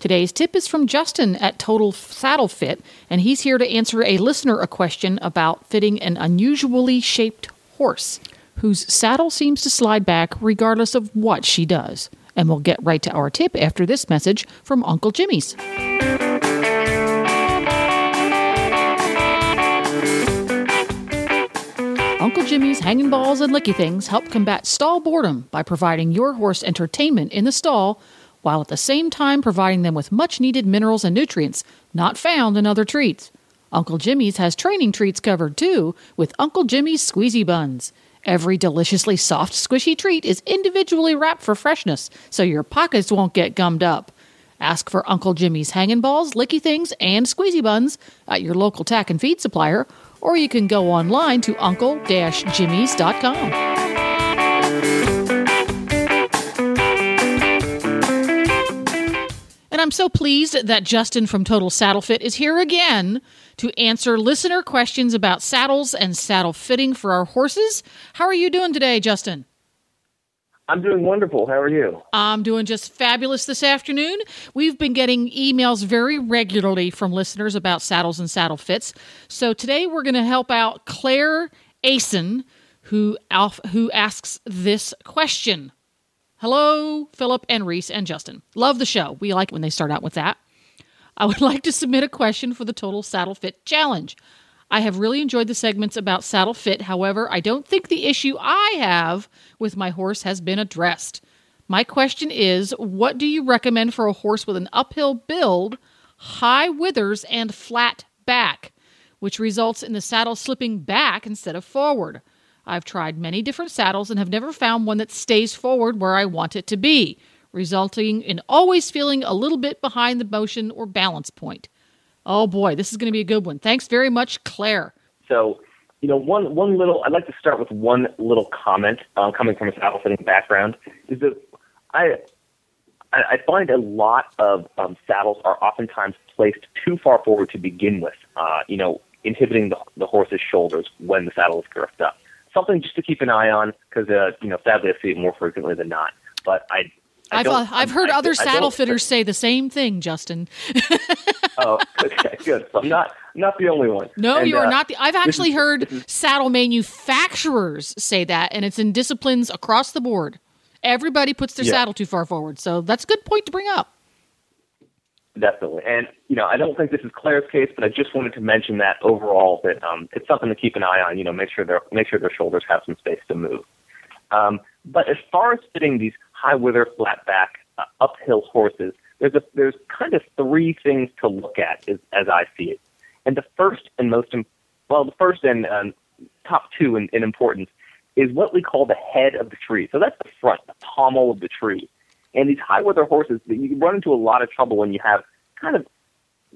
Today's tip is from Justin at Total Saddle Fit, and he's here to answer a listener a question about fitting an unusually shaped horse whose saddle seems to slide back regardless of what she does. And we'll get right to our tip after this message from Uncle Jimmy's. Uncle Jimmy's hanging balls and licky things help combat stall boredom by providing your horse entertainment in the stall while at the same time providing them with much needed minerals and nutrients not found in other treats. Uncle Jimmy's has training treats covered too with Uncle Jimmy's squeezy buns. Every deliciously soft, squishy treat is individually wrapped for freshness so your pockets won't get gummed up. Ask for Uncle Jimmy's hanging balls, licky things, and squeezy buns at your local tack and feed supplier, or you can go online to uncle-jimmys.com. And I'm so pleased that Justin from Total Saddle Fit is here again to answer listener questions about saddles and saddle fitting for our horses. How are you doing today, Justin? I'm doing wonderful. How are you? I'm doing just fabulous this afternoon. We've been getting emails very regularly from listeners about saddles and saddle fits. So today we're going to help out Claire Asen, who, who asks this question. Hello, Philip and Reese and Justin. Love the show. We like when they start out with that. I would like to submit a question for the Total Saddle Fit Challenge. I have really enjoyed the segments about saddle fit. However, I don't think the issue I have with my horse has been addressed. My question is what do you recommend for a horse with an uphill build, high withers, and flat back, which results in the saddle slipping back instead of forward? I've tried many different saddles and have never found one that stays forward where I want it to be, resulting in always feeling a little bit behind the motion or balance point. Oh boy, this is going to be a good one. Thanks very much, Claire. So, you know, one one little I'd like to start with one little comment uh, coming from a saddle fitting background is that I I find a lot of um, saddles are oftentimes placed too far forward to begin with. Uh, you know, inhibiting the, the horse's shoulders when the saddle is girthed up something just to keep an eye on because uh, you know sadly I see it more frequently than not. But I. I have uh, I've heard I, other I, saddle fitters say the same thing, Justin. oh, okay, good. So I'm not not the only one. No, and, you are uh, not. The, I've actually is, heard is, saddle manufacturers say that, and it's in disciplines across the board. Everybody puts their yeah. saddle too far forward, so that's a good point to bring up. Definitely. And, you know, I don't think this is Claire's case, but I just wanted to mention that overall that um, it's something to keep an eye on, you know, make sure their make sure their shoulders have some space to move. Um, but as far as fitting these high wither, flat back, uh, uphill horses, there's a, there's kind of three things to look at as, as I see it. And the first and most, well, the first and um, top two in, in importance is what we call the head of the tree. So that's the front, the pommel of the tree. And these high wither horses, you run into a lot of trouble when you have kind of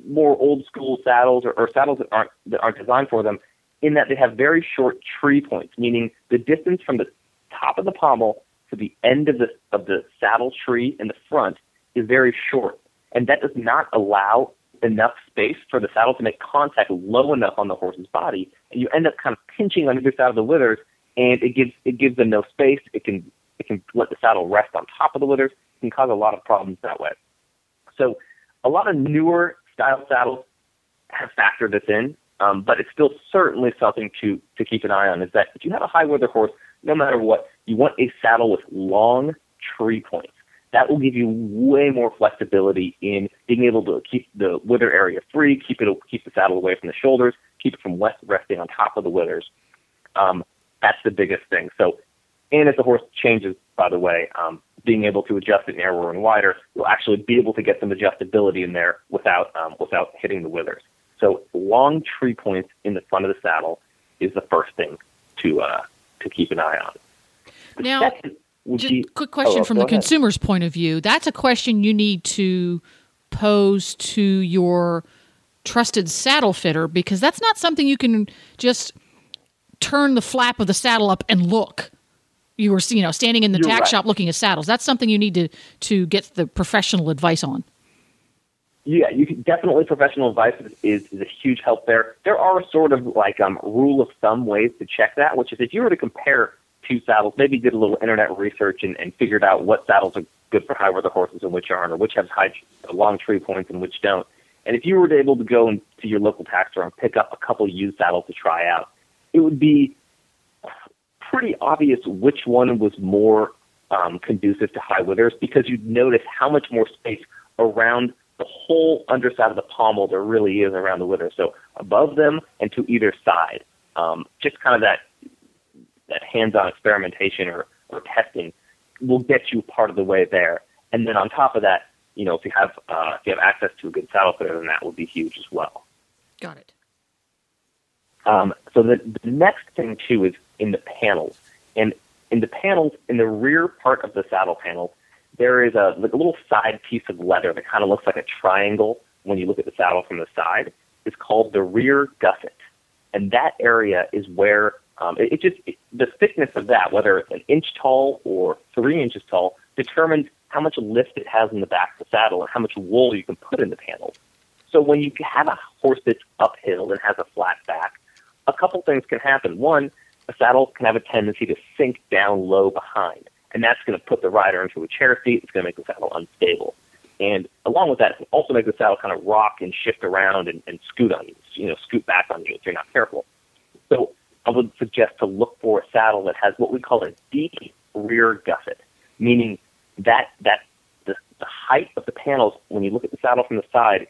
more old school saddles or, or saddles that aren't that aren't designed for them, in that they have very short tree points, meaning the distance from the top of the pommel to the end of the of the saddle tree in the front is very short, and that does not allow enough space for the saddle to make contact low enough on the horse's body, and you end up kind of pinching on either side of the withers, and it gives it gives them no space. It can it can let the saddle rest on top of the withers. Can cause a lot of problems that way. So a lot of newer style saddles have factored this in, um, but it's still certainly something to to keep an eye on. Is that if you have a high wither horse, no matter what, you want a saddle with long tree points. That will give you way more flexibility in being able to keep the wither area free, keep it keep the saddle away from the shoulders, keep it from resting on top of the withers. Um, that's the biggest thing. So, and as the horse changes, by the way, um, being able to adjust it narrower and wider, you'll actually be able to get some adjustability in there without um, without hitting the withers. So long tree points in the front of the saddle is the first thing to uh, to keep an eye on. The now, just be, quick question oh, from the ahead. consumer's point of view. That's a question you need to pose to your trusted saddle fitter because that's not something you can just turn the flap of the saddle up and look. You were, you know, standing in the You're tack right. shop looking at saddles. That's something you need to to get the professional advice on. Yeah, you can definitely professional advice is, is, a huge help there. There are sort of like um, rule of thumb ways to check that, which is if you were to compare two saddles, maybe did a little internet research and, and figured out what saddles are good for high wither horses and which aren't, or which have high long tree points and which don't. And if you were able to go into your local tack store and pick up a couple used saddles to try out, it would be pretty obvious which one was more um, conducive to high withers because you'd notice how much more space around the whole underside of the pommel there really is around the wither. So above them and to either side. Um, just kind of that that hands-on experimentation or, or testing will get you part of the way there. And then on top of that, you know, if you have uh, if you have access to a good saddle fitter, then that would be huge as well. Got it. Um, so the, the next thing too is in the panels, and in the panels in the rear part of the saddle panel, there is a like a little side piece of leather that kind of looks like a triangle when you look at the saddle from the side. It's called the rear gusset, and that area is where um, it, it just it, the thickness of that, whether it's an inch tall or three inches tall, determines how much lift it has in the back of the saddle and how much wool you can put in the panels. So when you have a horse that's uphill and has a flat back, a couple things can happen. One, a saddle can have a tendency to sink down low behind, and that's going to put the rider into a chair seat. It's going to make the saddle unstable. And along with that, it can also make the saddle kind of rock and shift around and, and scoot on you, you know, scoot back on you if you're not careful. So I would suggest to look for a saddle that has what we call a deep rear gusset, meaning that that the, the height of the panels when you look at the saddle from the side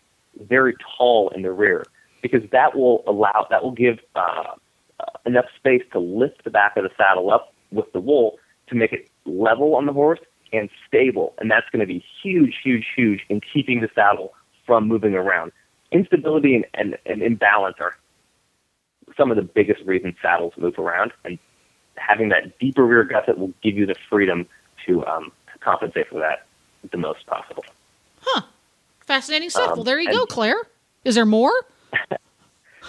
very tall in the rear because that will allow that will give uh, enough space to lift the back of the saddle up with the wool to make it level on the horse and stable, and that's going to be huge, huge, huge in keeping the saddle from moving around. Instability and, and, and imbalance are some of the biggest reasons saddles move around, and having that deeper rear gusset will give you the freedom to, um, to compensate for that the most possible. Huh. Fascinating stuff. Um, well, there you go, Claire. Is there more?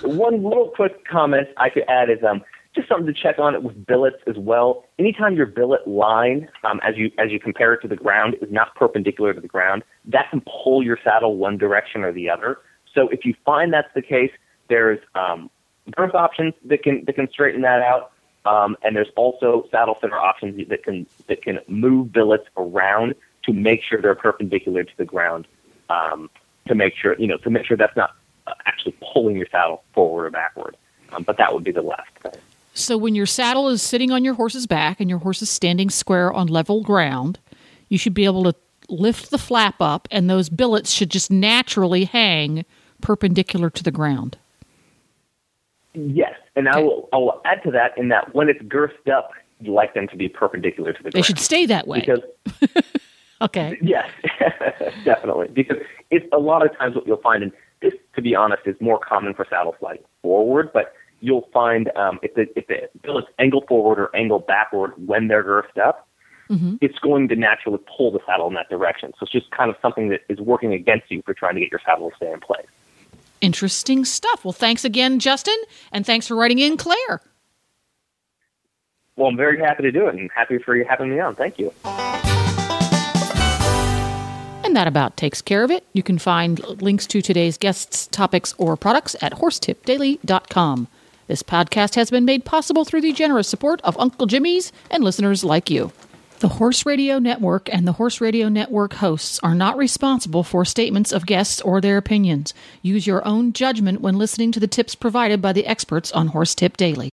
One little quick comment I could add is um, just something to check on it with billets as well. Anytime your billet line, um, as you as you compare it to the ground, is not perpendicular to the ground, that can pull your saddle one direction or the other. So if you find that's the case, there's um, girth options that can that can straighten that out, um, and there's also saddle fitter options that can that can move billets around to make sure they're perpendicular to the ground. Um, to make sure you know to make sure that's not actually pulling your saddle forward or backward. Um, but that would be the left thing. So when your saddle is sitting on your horse's back and your horse is standing square on level ground, you should be able to lift the flap up and those billets should just naturally hang perpendicular to the ground. Yes, and I will I will add to that in that when it's girthed up, you like them to be perpendicular to the ground. They should stay that way. because okay. Yes, definitely. Because it's a lot of times what you'll find, and this, to be honest, is more common for saddle sliding forward, but you'll find um, if the if the billet's angle forward or angle backward when they're girthed up, it's going to naturally pull the saddle in that direction. So it's just kind of something that is working against you for trying to get your saddle to stay in place. Interesting stuff. Well, thanks again, Justin, and thanks for writing in, Claire. Well, I'm very happy to do it, and happy for you having me on. Thank you. And that about takes care of it. You can find links to today's guests, topics, or products at horsetipdaily.com. This podcast has been made possible through the generous support of Uncle Jimmy's and listeners like you. The Horse Radio Network and the Horse Radio Network hosts are not responsible for statements of guests or their opinions. Use your own judgment when listening to the tips provided by the experts on Horse Tip Daily.